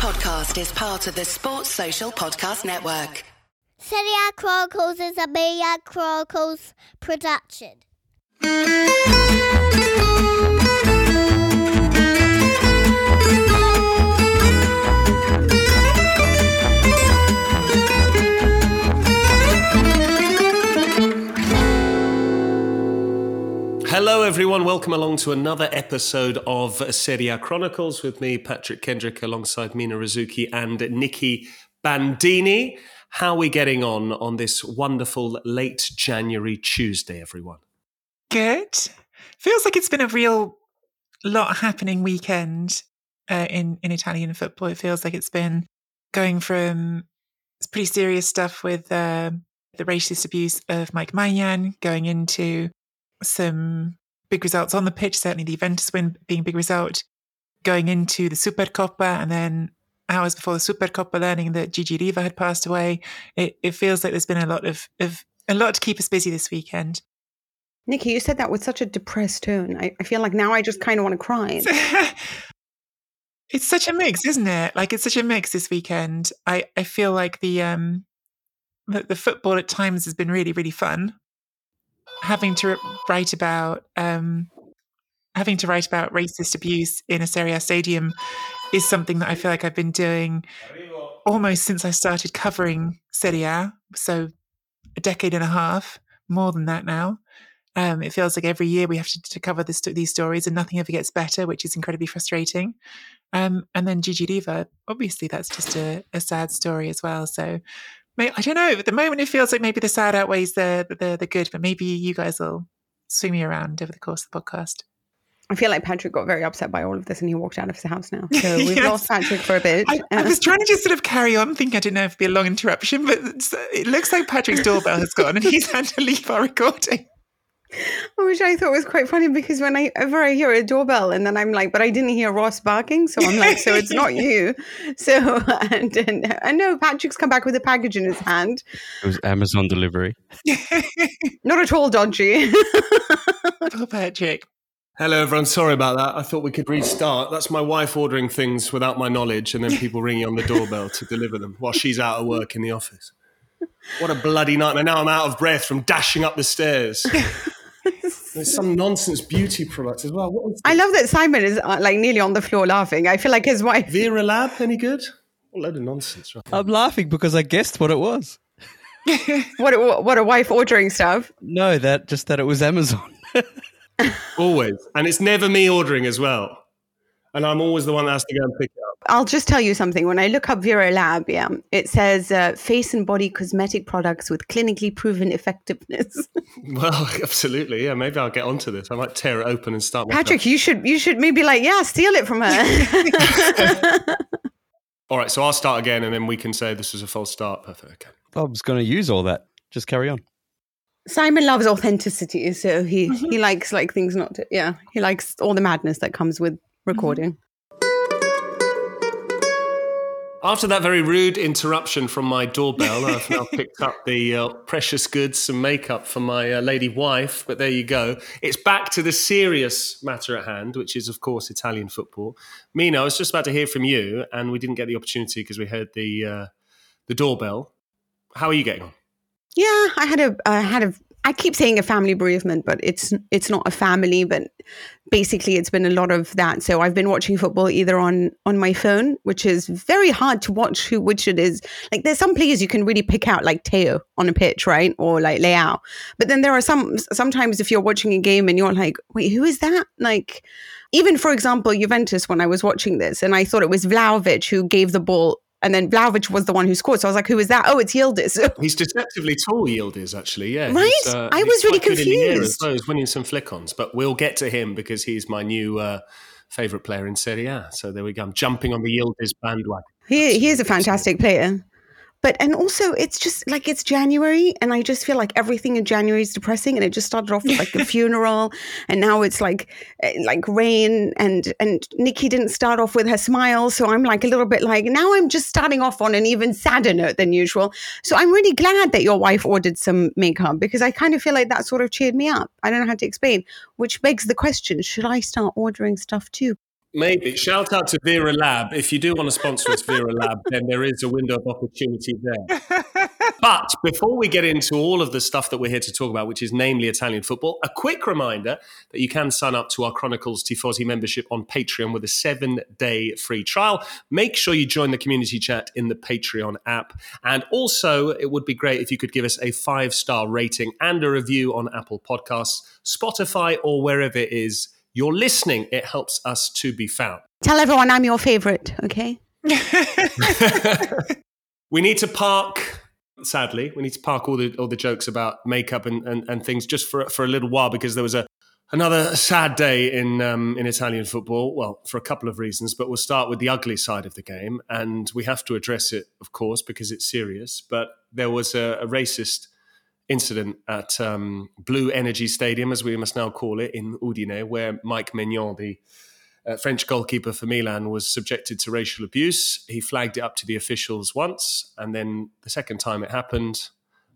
podcast is part of the Sports Social Podcast Network. A Chronicles is a Media Chronicles production. Hello, everyone. Welcome along to another episode of Serie A Chronicles with me, Patrick Kendrick, alongside Mina Rzouki and Nicky Bandini. How are we getting on on this wonderful late January Tuesday, everyone? Good. Feels like it's been a real lot happening weekend uh, in in Italian football. It feels like it's been going from pretty serious stuff with uh, the racist abuse of Mike Maignan, going into some big results on the pitch. Certainly, the Juventus win being a big result, going into the Supercoppa, and then hours before the Supercoppa, learning that Gigi Riva had passed away. It, it feels like there's been a lot of, of a lot to keep us busy this weekend. Nicky, you said that with such a depressed tone. I, I feel like now I just kind of want to cry. it's such a mix, isn't it? Like it's such a mix this weekend. I, I feel like the um the, the football at times has been really really fun. Having to write about um having to write about racist abuse in a Serie A stadium is something that I feel like I've been doing almost since I started covering Serie A. So a decade and a half, more than that now. Um, it feels like every year we have to, to cover this, these stories and nothing ever gets better, which is incredibly frustrating. Um, and then Gigi Riva, obviously, that's just a, a, sad story as well. So I don't know. At the moment, it feels like maybe the sad outweighs the, the, the good, but maybe you guys will swing me around over the course of the podcast. I feel like Patrick got very upset by all of this and he walked out of his house now. So we've yes. lost Patrick for a bit. I, I, was trying to just sort of carry on, thinking I didn't know if it'd be a long interruption, but it looks like Patrick's doorbell has gone and he's had to leave our recording. Which I thought was quite funny because whenever I hear a doorbell and then I'm like, but I didn't hear Ross barking. So I'm like, so it's not you. So, and, and I know Patrick's come back with a package in his hand. It was Amazon delivery. not at all dodgy. Poor Patrick. Hello, everyone. Sorry about that. I thought we could restart. That's my wife ordering things without my knowledge and then people ringing on the doorbell to deliver them while she's out of work in the office. What a bloody nightmare. Now I'm out of breath from dashing up the stairs. There's some nonsense beauty product as well. I love that Simon is uh, like nearly on the floor laughing. I feel like his wife. Veralab, any good? A load of nonsense. Right? I'm laughing because I guessed what it was. what, what a wife ordering stuff. No, that just that it was Amazon. always, and it's never me ordering as well. And I'm always the one that has to go and pick it up. I'll just tell you something. When I look up Veralab, yeah, it says uh, face and body cosmetic products with clinically proven effectiveness. well, absolutely. Yeah, maybe I'll get onto this. I might tear it open and start. Patrick, you should you should maybe like yeah, steal it from her. all right, so I'll start again, and then we can say this was a false start. Perfect. Okay. Bob's going to use all that. Just carry on. Simon loves authenticity, so he mm-hmm. he likes like things not to. Yeah, he likes all the madness that comes with recording. After that very rude interruption from my doorbell, I've now picked up the uh, precious goods, some makeup for my uh, lady wife. But there you go. It's back to the serious matter at hand, which is, of course, Italian football. Mina, I was just about to hear from you, and we didn't get the opportunity because we heard the uh, the doorbell. How are you getting on? Yeah, I had a I had a I keep saying a family bereavement, but it's it's not a family, but basically it's been a lot of that. So I've been watching football either on on my phone, which is very hard to watch who which it is. Like there's some players you can really pick out, like Theo on a pitch, right, or like Leao. But then there are some sometimes if you're watching a game and you're like, wait, who is that? Like even for example, Juventus when I was watching this, and I thought it was Vlahovic who gave the ball and then Vlahovic was the one who scored. So I was like, who is that? Oh, it's Yildiz. He's deceptively tall, Yildiz, actually. Yeah. Right? Uh, I was really confused. I was winning some flick-ons, but we'll get to him because he's my new uh, favourite player in Serie A. So there we go. I'm jumping on the Yildiz bandwagon. He, he is a fantastic player but and also it's just like it's January and I just feel like everything in January is depressing and it just started off with like the funeral and now it's like eh, like rain and and Nicky didn't start off with her smile. So I'm like a little bit like now I'm just starting off on an even sadder note than usual. So I'm really glad that your wife ordered some makeup because I kind of feel like that sort of cheered me up. I don't know how to explain which begs the question should I start ordering stuff too Maybe. Shout out to Veralab. If you do want to sponsor us, Veralab, then there is a window of opportunity there. but before we get into all of the stuff that we're here to talk about, which is namely Italian football, a quick reminder that you can sign up to our Chronicles Tifosi membership on Patreon with a seven day free trial. Make sure you join the community chat in the Patreon app. And also, it would be great if you could give us a five star rating and a review on Apple Podcasts, Spotify, or wherever it is you're listening. It helps us to be found. Tell everyone I'm your favorite, okay? we need to park. Sadly, we need to park all the all the jokes about makeup and, and, and things just for for a little while because there was a another sad day in um, in Italian football. Well, for a couple of reasons, but we'll start with the ugly side of the game, and we have to address it, of course, because it's serious. But there was a, a racist incident at um, Blue Energy Stadium, as we must now call it, in Udine, where Mike Maignan, the uh, French goalkeeper for Milan, was subjected to racial abuse. He flagged it up to the officials once, and then the second time it happened,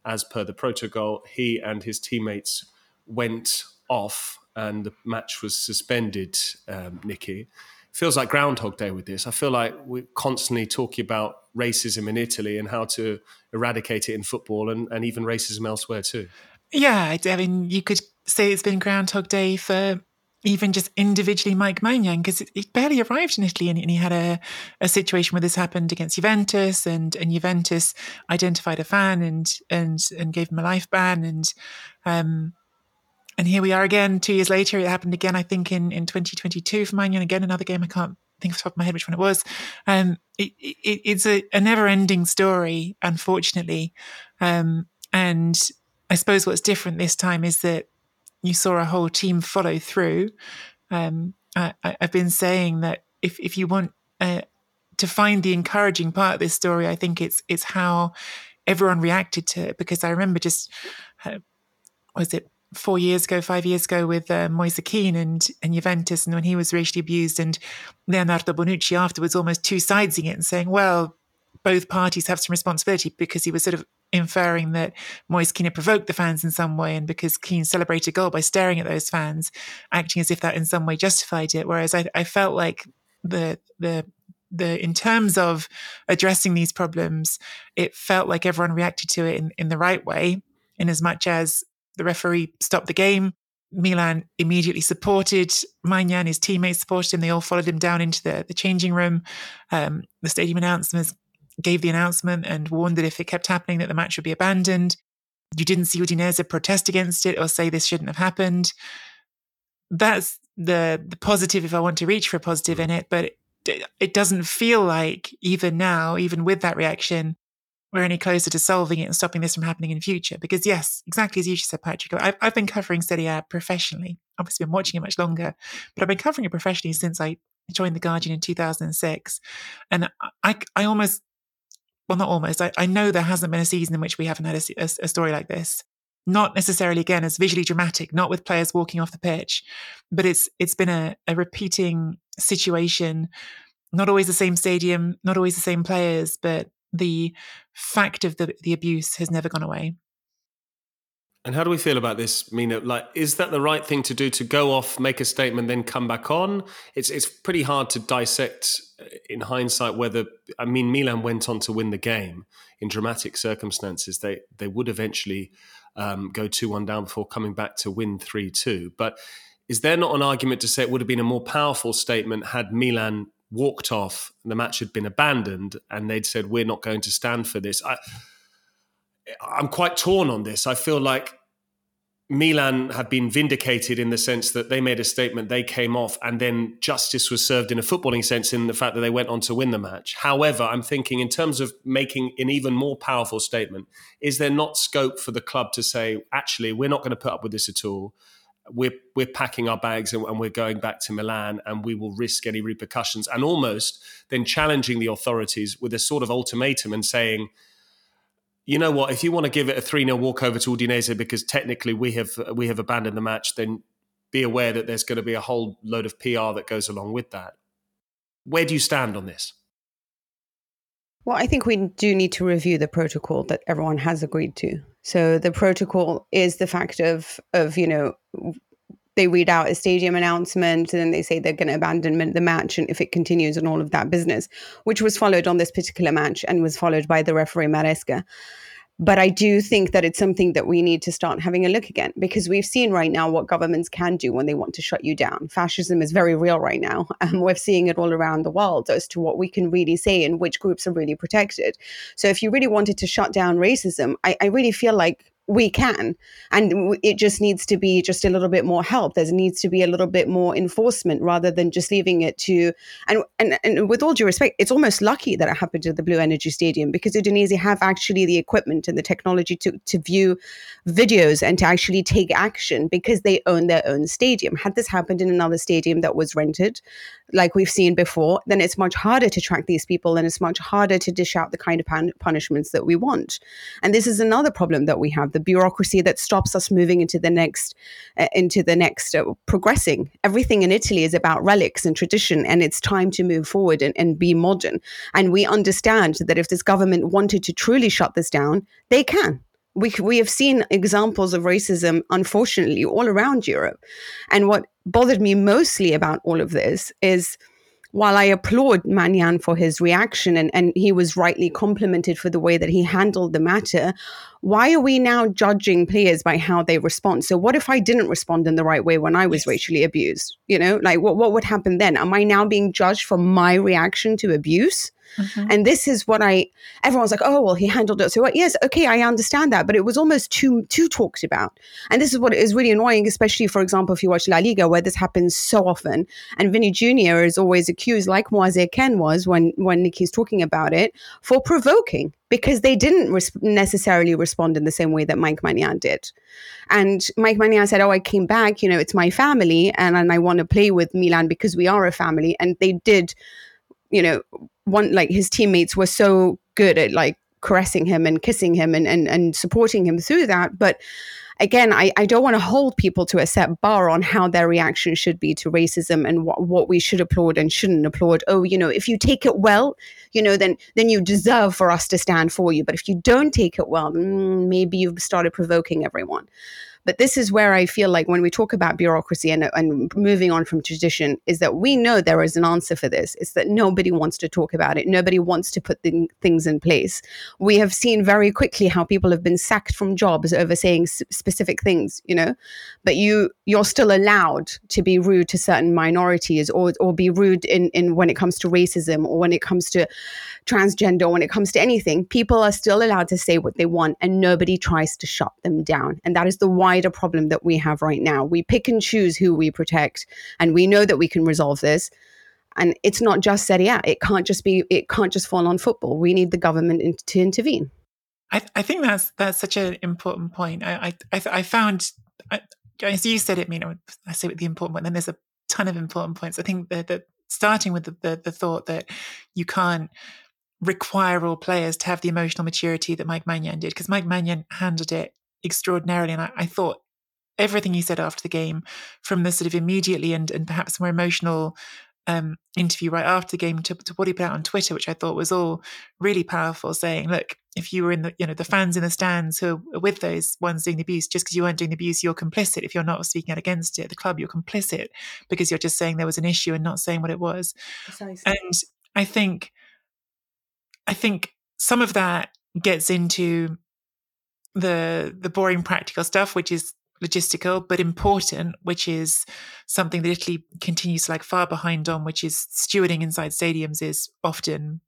as per the protocol, he and his teammates went off, and the match was suspended. Um, Nicky feels like Groundhog Day with this. I feel like we're constantly talking about racism in Italy and how to eradicate it in football and, and even racism elsewhere too. Yeah, I mean, you could say it's been Groundhog Day for even just individually Mike Maignan because he barely arrived in Italy and, and, he had a, a situation where this happened against Juventus and, and Juventus identified a fan and and and gave him a life ban and um and here we are again two years later it happened again I think in in 2022 for Maignan again another game I can't think off the top of my head which one it was um it, it, it's a, a never ending story unfortunately um and I suppose what's different this time is that you saw a whole team follow through. Um, I, have been saying that if if you want uh, to find the encouraging part of this story, I think it's it's how everyone reacted to it. Because I remember just uh, was it four years ago, five years ago with uh, Moise Kean and, and Juventus, and when he was racially abused, and Leonardo Bonucci afterwards almost two sidesing it and saying, well, both parties have some responsibility because he was sort of inferring that Moise Kean had provoked the fans in some way, and because Kean celebrated a goal by staring at those fans, acting as if that in some way justified it. Whereas I, I felt like the the the in terms of addressing these problems, it felt like everyone reacted to it in, in the right way, in as much as the referee stopped the game. Milan immediately supported Maignan, his teammates supported him. They all followed him down into the, the changing room. Um, the stadium announcers gave the announcement and warned that if it kept happening, that the match would be abandoned. You didn't see Udinese protest against it or say this shouldn't have happened. That's the the positive if I want to reach for a positive in it, but it, it doesn't feel like even now, even with that reaction, we're any closer to solving it and stopping this from happening in future. Because yes, exactly as you just said, Patrick, I've, I've been covering Serie A professionally. Obviously, been watching it much longer, but I've been covering it professionally since I joined the Guardian in 2006, and I I almost well, not almost. I, I know there hasn't been a season in which we haven't had a, a, a story like this. Not necessarily again as visually dramatic, not with players walking off the pitch, but it's it's been a, a repeating situation. Not always the same stadium, not always the same players, but the fact of the the abuse has never gone away. And how do we feel about this, Mina? Like, is that the right thing to do to go off, make a statement, then come back on? It's it's pretty hard to dissect uh, in hindsight whether I mean Milan went on to win the game in dramatic circumstances. They they would eventually um, go two one down before coming back to win three two. But is there not an argument to say it would have been a more powerful statement had Milan walked off and the match had been abandoned and they'd said we're not going to stand for this? I, I'm quite torn on this. I feel like Milan have been vindicated in the sense that they made a statement, they came off, and then justice was served in a footballing sense in the fact that they went on to win the match. However, I'm thinking in terms of making an even more powerful statement, is there not scope for the club to say, actually, we're not going to put up with this at all? We're, we're packing our bags and, and we're going back to Milan and we will risk any repercussions and almost then challenging the authorities with a sort of ultimatum and saying, you know what? If you want to give it a 3 0 walkover to Udinese because technically we have we have abandoned the match, then be aware that there's going to be a whole load of PR that goes along with that. Where do you stand on this? Well, I think we do need to review the protocol that everyone has agreed to. So the protocol is the fact of of you know they read out a stadium announcement and then they say they're going to abandon the match and if it continues and all of that business, which was followed on this particular match and was followed by the referee Maresca. But I do think that it's something that we need to start having a look again because we've seen right now what governments can do when they want to shut you down. Fascism is very real right now. And um, we're seeing it all around the world as to what we can really say and which groups are really protected. So if you really wanted to shut down racism, I, I really feel like we can. And it just needs to be just a little bit more help. There needs to be a little bit more enforcement rather than just leaving it to and and, and with all due respect it's almost lucky that it happened at the blue energy stadium because udinese have actually the equipment and the technology to, to view videos and to actually take action because they own their own stadium. Had this happened in another stadium that was rented like we've seen before then it's much harder to track these people and it's much harder to dish out the kind of pun- punishments that we want. And this is another problem that we have the bureaucracy that stops us moving into the next uh, into the next uh, progressing. Everything in italy is about relics and tradition and it's time to move forward and, and be modern. And we understand that if this government wanted to truly shut this down they can. We, we have seen examples of racism, unfortunately, all around Europe. And what bothered me mostly about all of this is while I applaud Maignan for his reaction and, and he was rightly complimented for the way that he handled the matter, why are we now judging players by how they respond? So what if I didn't respond in the right way when I was yes. racially abused? You know, like what, what would happen then? Am I now being judged for my reaction to abuse? Mm-hmm. And this is what I everyone's like, oh well, he handled it so well. Yes, okay, I understand that, but it was almost too too talked about. And this is what is really annoying, especially for example, if you watch La Liga, where this happens so often. And Vini Jr. is always accused, like Moise Kean was when when Nicky's talking about it, for provoking because they didn't res- necessarily respond in the same way that Mike Maignan did. And Mike Maignan said, "Oh, I came back. You know, it's my family, and and I want to play with Milan because we are a family." And they did you know, one like his teammates were so good at like caressing him and kissing him and and, and supporting him through that. But again, I, I don't want to hold people to a set bar on how their reaction should be to racism and what, what we should applaud and shouldn't applaud. Oh, you know, if you take it well, you know, then then you deserve for us to stand for you. But if you don't take it well, mm, maybe you've started provoking everyone. But this is where I feel like when we talk about bureaucracy and, and moving on from tradition, is that we know there is an answer for this. It's that nobody wants to talk about it. Nobody wants to put things in place. We have seen very quickly how people have been sacked from jobs over saying s- specific things, you know, but you you're still allowed to be rude to certain minorities or or be rude in, in when it comes to racism or when it comes to transgender, when it comes to anything. People are still allowed to say what they want and nobody tries to shut them down. And that is the why wider problem that we have right now. We pick and choose who we protect, and we know that we can resolve this. And it's not just Serie A. It can't just be. It can't just fall on football. We need the government in, to intervene. I, I, think that's that's such an important point. I I, I found, I, as you said it, you know, I say the important point. Then there's a ton of important points. I think that, starting with the, the, the thought that you can't require all players to have the emotional maturity that Mike Maignan did, because Mike Maignan handled it extraordinarily. And I, I, thought everything he said after the game, from the sort of immediately and, and perhaps more emotional um, interview right after the game to, to what he put out on Twitter, which I thought was all really powerful, saying, look, if you were in the, you know, the fans in the stands who are with those ones doing the abuse, just because you weren't doing the abuse, you're complicit. If you're not speaking out against it, the club, you're complicit because you're just saying there was an issue and not saying what it was. Precisely. And I think, I think some of that gets into the the boring practical stuff, which is logistical but important, which is something that Italy continues to like far behind on, which is stewarding inside stadiums is often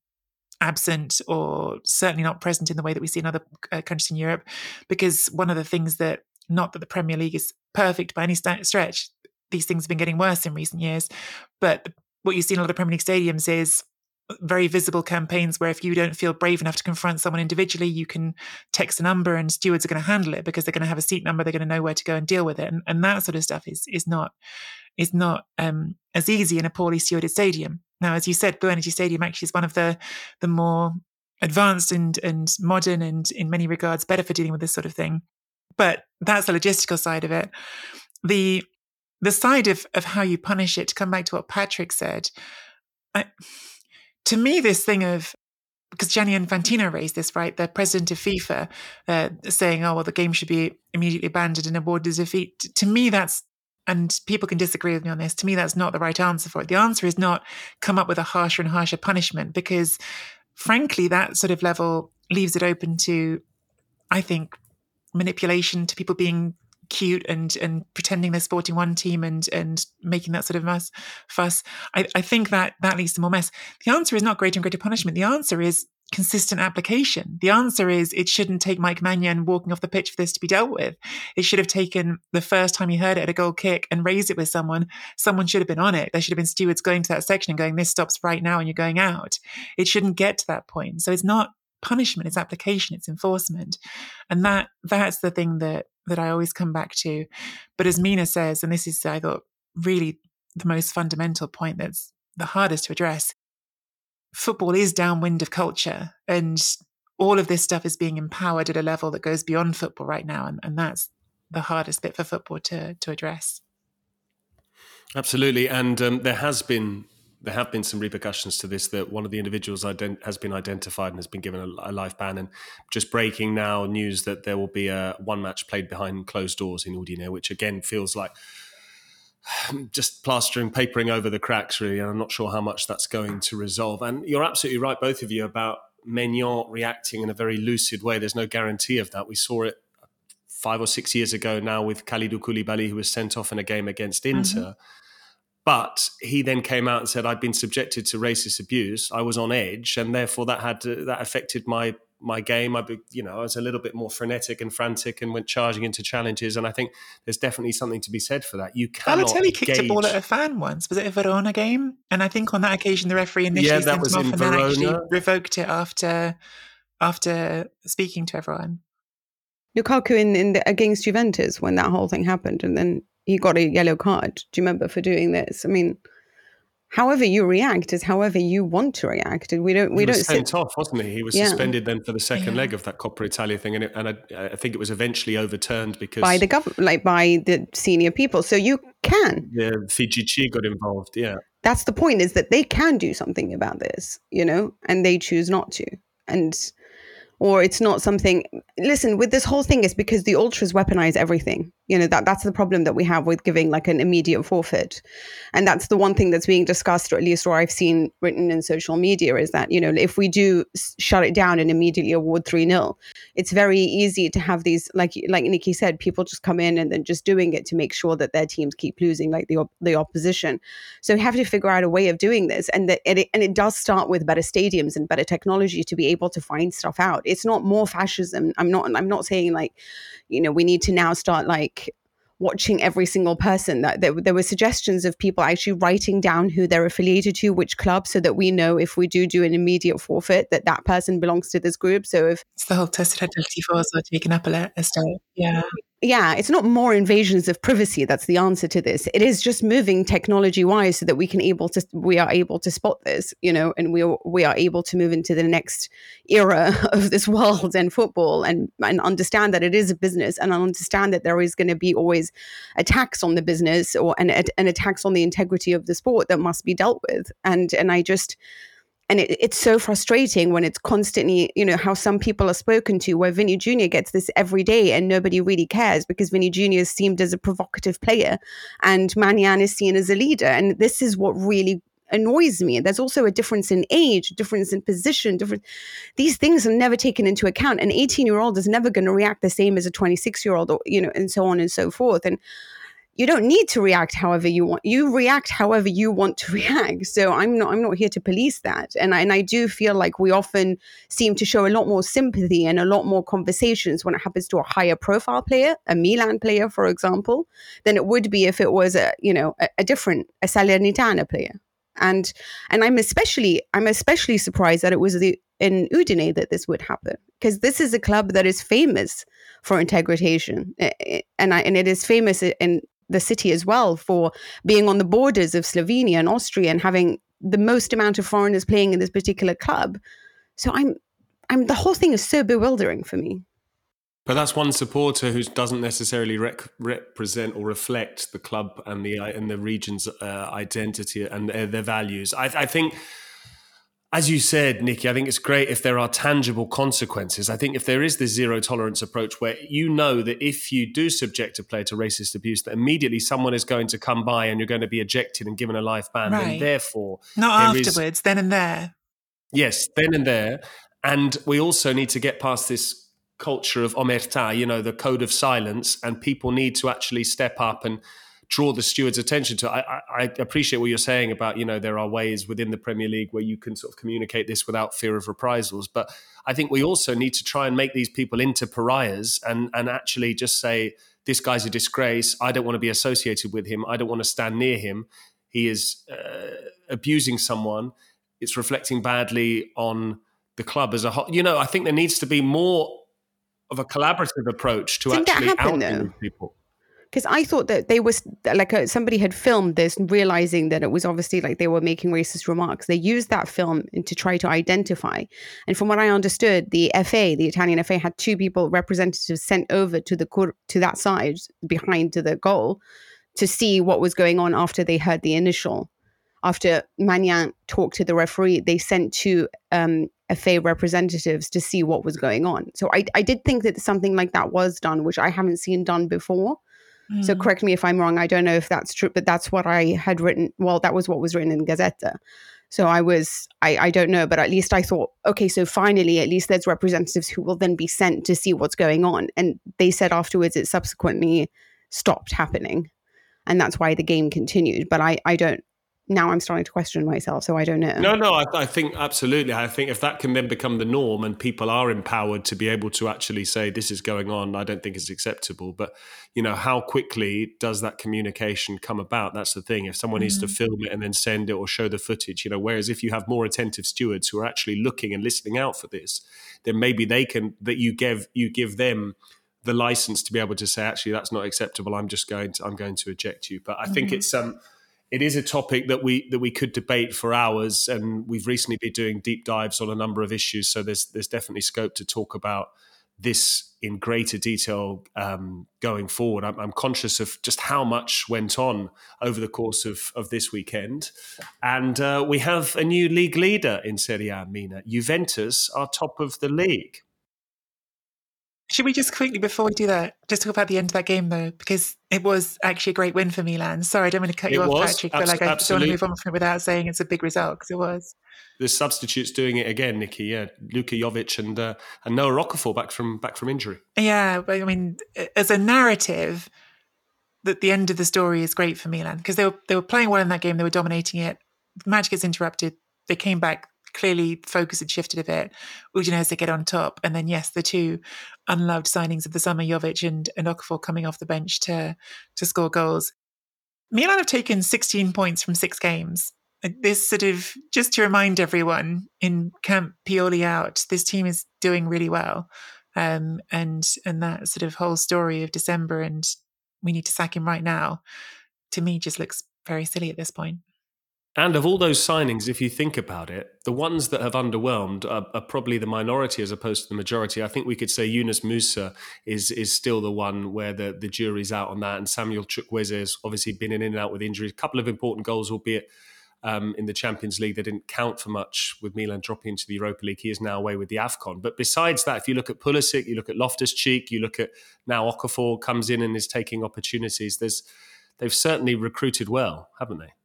absent or certainly not present in the way that we see in other uh, countries in Europe. Because one of the things that, not that the Premier League is perfect by any st- stretch, these things have been getting worse in recent years, but what you see in a lot of Premier League stadiums is very visible campaigns where if you don't feel brave enough to confront someone individually, you can text a number and stewards are going to handle it because they're going to have a seat number, they're going to know where to go and deal with it. And, and that sort of stuff is is not is not um, as easy in a poorly stewarded stadium. Now, as you said, Blue Energy Stadium actually is one of the the more advanced and and modern and in many regards better for dealing with this sort of thing. But that's the logistical side of it. The the side of of how you punish it, to come back to what Patrick said, I to me, this thing of because Gianni Infantino raised this, right? The president of FIFA uh, saying, "Oh, well, the game should be immediately abandoned and awarded as a defeat." To me, that's and people can disagree with me on this. To me, that's not the right answer for it. The answer is not come up with a harsher and harsher punishment because, frankly, that sort of level leaves it open to, I think, manipulation to people being cute and and pretending they're sporting one team and and making that sort of mess fuss. I, I think that that leads to more mess. The answer is not greater and greater punishment. The answer is consistent application. The answer is it shouldn't take Mike Maignan walking off the pitch for this to be dealt with. It should have taken the first time he heard it at a goal kick and raised it with someone. Someone should have been on it. There should have been stewards going to that section and going, this stops right now and you're going out. It shouldn't get to that point. So it's not punishment, it's application, it's enforcement. And that that's the thing that that I always come back to. But as Mina says, and this is I thought really the most fundamental point that's the hardest to address, football is downwind of culture and all of this stuff is being empowered at a level that goes beyond football right now and, and that's the hardest bit for football to to address absolutely and um, there has been there have been some repercussions to this that one of the individuals ident- has been identified and has been given a, a life ban and just breaking now news that there will be a one match played behind closed doors in Udine which again feels like just plastering, papering over the cracks, really. And I'm not sure how much that's going to resolve. And you're absolutely right, both of you, about Maignan reacting in a very lucid way. There's no guarantee of that. We saw it five or six years ago now with Kalidou Koulibaly, who was sent off in a game against mm-hmm. Inter. Mm-hmm. But he then came out and said, "I'd been subjected to racist abuse. I was on edge, and therefore that had to, that affected my my game. I, be, you know, I was a little bit more frenetic and frantic and went charging into challenges. And I think there's definitely something to be said for that. You cannot. Balotelli kicked gauge... a ball at a fan once. Was it a Verona game? And I think on that occasion the referee initially yeah, sent him off and then actually revoked it after after speaking to everyone. Lukaku in, in the, against Juventus when that whole thing happened, and then he got a yellow card. Do you remember for doing this? I mean however you react is however you want to react and we don't we he don't sent sit... off wasn't he he was yeah. suspended then for the second yeah. leg of that Coppa Italia thing and, it, and I, I, think it was eventually overturned because by the government like by the senior people so you can yeah FIGC got involved yeah that's the point is that they can do something about this you know and they choose not to and or it's not something listen with this whole thing is because the ultras weaponize everything you know that that's the problem that we have with giving like an immediate forfeit. And that's the one thing that's being discussed or at least or i've seen written in social media is that you know if we do shut it down and immediately award 3-0 it's very easy to have these like like nicky said people just come in and then just doing it to make sure that their teams keep losing like the the opposition. So we have to figure out a way of doing this and that and it, and it does start with better stadiums and better technology to be able to find stuff out. It's not more fascism. I'm not i'm not saying like you know we need to now start like watching every single person that there, there, were suggestions of people actually writing down who they're affiliated to which club so that we know if we do do an immediate forfeit that that person belongs to this group. So if it's the whole tested identity for us taken up a estate. Yeah yeah, it's not more invasions of privacy that's the answer to this. It is just moving technology wise so that we can able to we are able to spot this, you know, and we are, we are able to move into the next era of this world and football and and understand that it is a business and understand that there is going to be always attacks on the business or and and attacks on the integrity of the sport that must be dealt with. And and I just and it, it's so frustrating when it's constantly, you know, how some people are spoken to, where Vini Jr. gets this every day and nobody really cares because Vini Jr. is seen as a provocative player and Maignan is seen as a leader. And this is what really annoys me. There's also a difference in age, difference in position, different. These things are never taken into account. An 18 year old is never going to react the same as a 26 year old, or you know, and so on and so forth. And you don't need to react however you want you react however you want to react. So i'm not i'm not here to police that. And I, and I do feel like we often seem to show a lot more sympathy and a lot more conversations when it happens to a higher profile player a milan player for example than it would be if it was a you know a, a different a salernitana player. And and i'm especially i'm especially surprised that it was the in Udine that this would happen because this is a club that is famous for integration. Eh, eh, and I, and it is famous in the city as well for being on the borders of Slovenia and Austria and having the most amount of foreigners playing in this particular club. So I'm I'm the whole thing is so bewildering for me. But that's one supporter who doesn't necessarily rec- represent or reflect the club and the and the region's uh, identity and their, their values. I, I think as you said, Nicky, I think it's great if there are tangible consequences. I think if there is this zero tolerance approach where you know that if you do subject a player to racist abuse, that immediately someone is going to come by and you're going to be ejected and given a life ban, Right. and therefore Not there is- afterwards, then and there. Yes, then and there. And we also need to get past this culture of omerta, you know, the code of silence, and people need to actually step up and draw the steward's attention to. I, I, appreciate what you're saying about, you know, there are ways within the Premier League where you can sort of communicate this without fear of reprisals. But I think we also need to try and make these people into pariahs and, and actually just say, this guy's a disgrace. I don't want to be associated with him. I don't want to stand near him. He is uh, abusing someone. It's reflecting badly on the club as a whole. You know, I think there needs to be more of a collaborative approach to Didn't actually happen, people. Because I thought that they was like uh somebody had filmed this, realizing that it was obviously like they were making racist remarks. They used that film to try to identify, and from what I understood, the FA, the Italian FA, had two people representatives sent over to the court to that side behind to the goal to see what was going on after they heard the initial. After Maignan talked to the referee, they sent two um, FA representatives to see what was going on. So I, I did think that something like that was done, which I haven't seen done before. So Mm. correct me if I'm wrong. I don't know if that's true, but that's what I had written. Well, that was what was written in Gazzetta. So I was, I, I don't know, but at least I thought, okay, so finally, at least there's representatives who will then be sent to see what's going on. And they said afterwards it subsequently stopped happening. And that's why the game continued. But I, I don't, now I'm starting to question myself. So I don't know. No, no, I, I think absolutely. I think if that can then become the norm and people are empowered to be able to actually say this is going on, I don't think it's acceptable. But you know, how quickly does that communication come about? That's the thing. If someone needs to film it and then send it or show the footage, you know, whereas if you have more attentive stewards who are actually looking and listening out for this, then maybe they can that you give you give them the license to be able to say actually that's not acceptable. I'm just going to I'm going to eject you. But I think it's um it is a topic that we that we could debate for hours, and we've recently been doing deep dives on a number of issues. So there's there's definitely scope to talk about this in greater detail um, going forward. I'm, I'm conscious of just how much went on over the course of, of this weekend, and uh, we have a new league leader in Serie A. Mina Juventus are top of the league. Should we just quickly, before we do that, just talk about the end of that game though, because it was actually a great win for Milan. Sorry, I don't want to cut you It off, was, Patrick, but abs- like I don't want to move on from it without saying it's a big result because it was. The substitutes doing it again, Nicky. Yeah, Luka Jovic and uh, and Noah Okafor back from back from injury. Yeah, but I mean, as a narrative, that the end of the story is great for Milan because they were they were playing well in that game. They were dominating it. Match gets interrupted. They came back. Clearly, focus had shifted a bit. Udinese get on top, and then yes, the two unloved signings of the summer, Jovic and and Okafor, coming off the bench to to score goals. Milan have taken 16 points from six games. This sort of just to remind everyone in Camp Pioli out, this team is doing really well um, and and that sort of whole story of December and we need to sack him right now, to me just looks very silly at this point. And of all those signings, if you think about it, the ones that have underwhelmed are, are probably the minority as opposed to the majority. I think we could say Yunus Musah is is still the one where the, the jury's out on that. And Samuel Chukwueze has obviously been in and out with injuries. A couple of important goals, albeit um, in the Champions League, they didn't count for much with Milan dropping into the Europa League. He is now away with the AFCON. But besides that, if you look at Pulisic, you look at Loftus-Cheek, you look at now Okafor comes in and is taking opportunities. There's They've certainly recruited well, haven't they?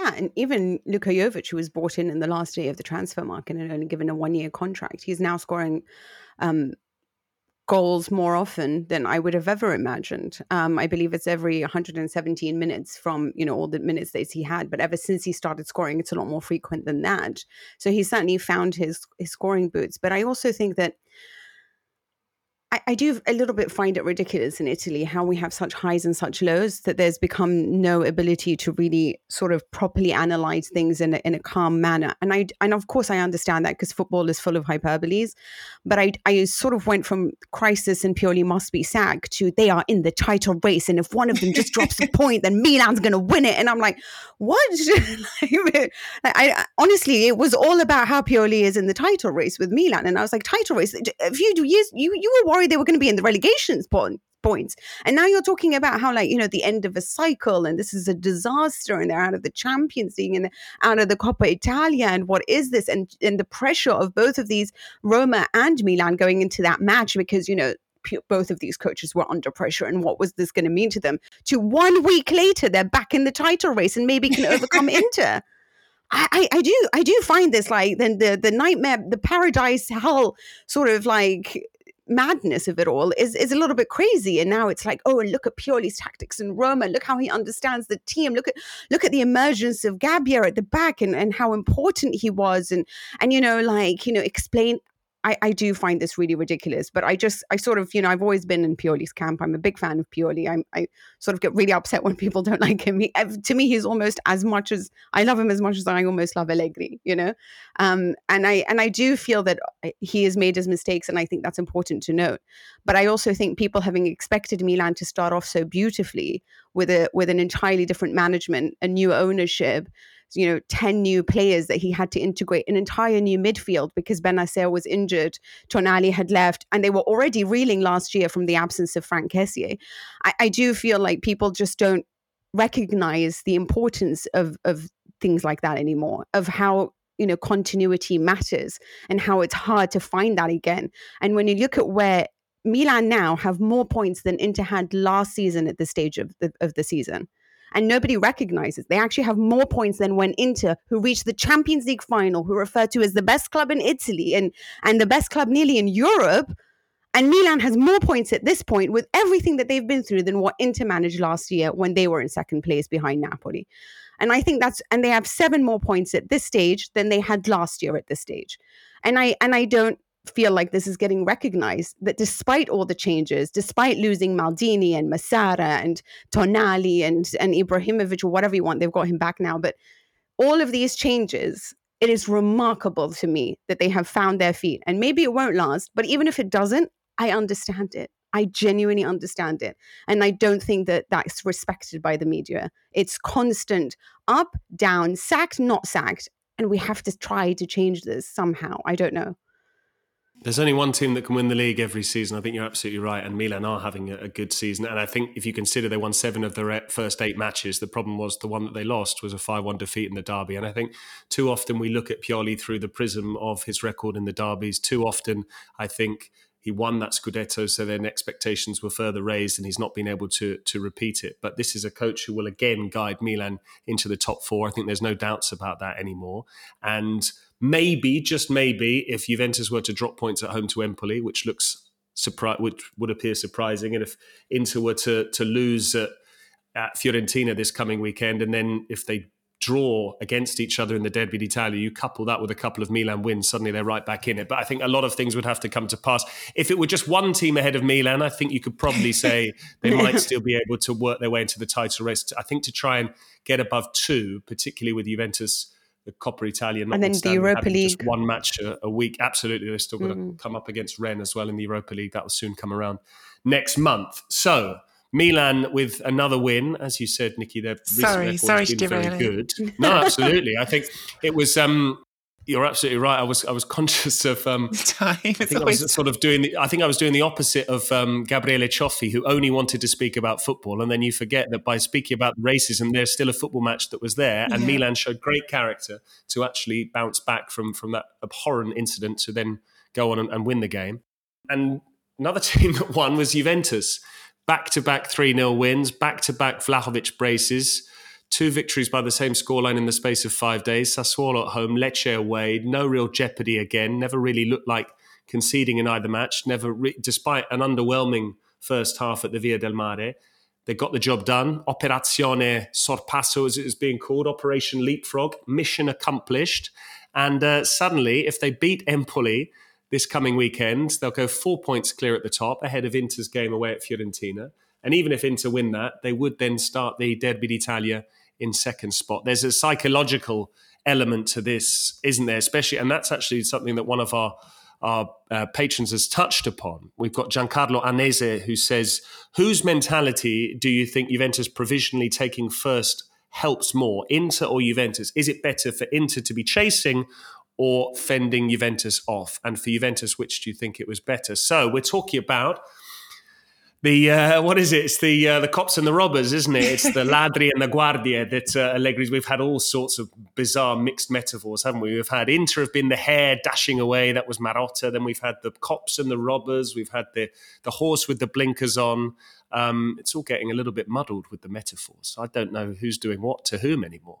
Yeah, and even Luka Jovic, who was bought in in the last day of the transfer market and only given a one-year contract, he's now scoring um, goals more often than I would have ever imagined. Um, I believe it's every 117 minutes from you know all the minutes that he had, but ever since he started scoring, it's a lot more frequent than that. So he certainly found his his scoring boots. But I also think that. I, I do a little bit find it ridiculous in Italy how we have such highs and such lows that there's become no ability to really sort of properly analyze things in a, in a calm manner. And I and of course I understand that because football is full of hyperboles, but I I sort of went from crisis and Pioli must be sacked to they are in the title race, and if one of them just drops a point, then Milan's going to win it. And I'm like, what? like, I honestly, it was all about how Pioli is in the title race with Milan, and I was like, title race. If you do years, you you were worried they were going to be in the relegation spot points. And now you're talking about how, like, you know, the end of a cycle and this is a disaster and they're out of the Champions League and out of the Coppa Italia. And what is this? And, and the pressure of both of these, Roma and Milan, going into that match because, you know, both of these coaches were under pressure and what was this going to mean to them to one week later they're back in the title race and maybe can overcome inter I, I do I do find this like then the the nightmare the paradise hell sort of like madness of it all is is a little bit crazy. And now it's like oh and look at Pioli's tactics in Roma. Look how he understands the team. Look at look at the emergence of Gabbia at the back and and how important he was. And and you know like you know explain I, I do find this really ridiculous, but I just, I sort of, you know, I've always been in Pioli's camp. I'm a big fan of Pioli. I'm, I sort of get really upset when people don't like him. He, to me, he's almost as much as I love him as much as I almost love Allegri, you know? Um, and I, and I do feel that uh, he has made his mistakes, and I think that's important to note. But I also think people having expected Milan to start off so beautifully with a, with an entirely different management, a new ownership, you know 10 new players that he had to integrate an entire new midfield because Bennacer was injured Tonali had left and they were already reeling last year from the absence of Franck Kessié I, I do feel like people just don't recognize the importance of of things like that anymore of how you know continuity matters and how it's hard to find that again. And when you look at where Milan now have more points than Inter had last season at the stage of the, of the season and nobody recognizes. They actually have more points than when Inter, who reached the Champions League final, who referred to as the best club in Italy and and the best club nearly in Europe. And Milan has more points at this point with everything that they've been through than what Inter managed last year when they were in second place behind Napoli. And I think that's and they have seven more points at this stage than they had last year at this stage. And I and I don't feel like this is getting recognized that despite all the changes, despite losing Maldini and Massara and Tonali and, and Ibrahimovic or whatever you want, they've got him back now. But all of these changes, it is remarkable to me that they have found their feet. And maybe it won't last, but even if it doesn't, I understand it. I genuinely understand it. And I don't think that that's respected by the media. It's constant up, down, sacked, not sacked. And we have to try to change this somehow. I don't know. There's only one team that can win the league every season. I think you're absolutely right. And Milan are having a, good season. And I think if you consider they won seven of their first eight matches, the problem was the one that they lost was a 5 1 defeat in the derby. And I think too often we look at Pioli through the prism of his record in the derbies. Too often, I think he won that Scudetto, so then expectations were further raised, and he's not been able to to repeat it. But this is a coach who will again guide Milan into the top four. I think there's no doubts about that anymore. And Maybe, just maybe, if Juventus were to drop points at home to Empoli, which looks surprise, which would appear surprising, and if Inter were to to lose at, at Fiorentina this coming weekend, and then if they draw against each other in the Derby d'Italia, you couple that with a couple of Milan wins, suddenly they're right back in it. But I think a lot of things would have to come to pass. If it were just one team ahead of Milan, I think you could probably say they might still be able to work their way into the title race. I think to try and get above two, particularly with Juventus the Coppa Italia, and then the Europa League, just one match a, a, week. Absolutely, they're still going to mm. come up against Rennes as well in the Europa League. That will soon come around next month. So Milan with another win, as you said, Nicky. Their sorry, sorry been very good. No, absolutely. I think it was. Um, you're absolutely right. I was I was conscious of um, time. I think I was sort of doing. The, I think I was doing the opposite of um, Gabriele Cioffi, who only wanted to speak about football, and then you forget that by speaking about racism, there's still a football match that was there, and yeah. Milan showed great character to actually bounce back from from that abhorrent incident to then go on and, and win the game. And another team that won was Juventus. Back to back 3 0 wins, back to back Vlahovic braces two victories by the same scoreline in the space of five days. Sassuolo at home, Lecce away, no real jeopardy again. Never really looked like conceding in either match. Never, re- despite an underwhelming first half at the Via del Mare, they got the job done. Operazione Sorpasso, as it is being called, Operation Leapfrog, mission accomplished. And uh, suddenly, if they beat Empoli this coming weekend, they'll go four points clear at the top, ahead of Inter's game away at Fiorentina. And even if Inter win that, they would then start the Derby d'Italia in second spot. There's a psychological element to this, isn't there? Especially, and that's actually something that one of our our uh, patrons has touched upon. We've got Giancarlo Anese who says, "Whose mentality do you think Juventus provisionally taking first helps more, Inter or Juventus? Is it better for Inter to be chasing?" Or fending Juventus off. And for Juventus, which do you think it was better? So we're talking about the uh, what is it? It's the uh, the cops and the robbers, isn't it? It's the ladri and the guardia that uh, Allegri's. We've had all sorts of bizarre mixed metaphors, haven't we? We've had Inter have been the hare dashing away. That was Marotta. Then we've had the cops and the robbers. We've had the the horse with the blinkers on. Um, it's all getting a little bit muddled with the metaphors. I don't know who's doing what to whom anymore.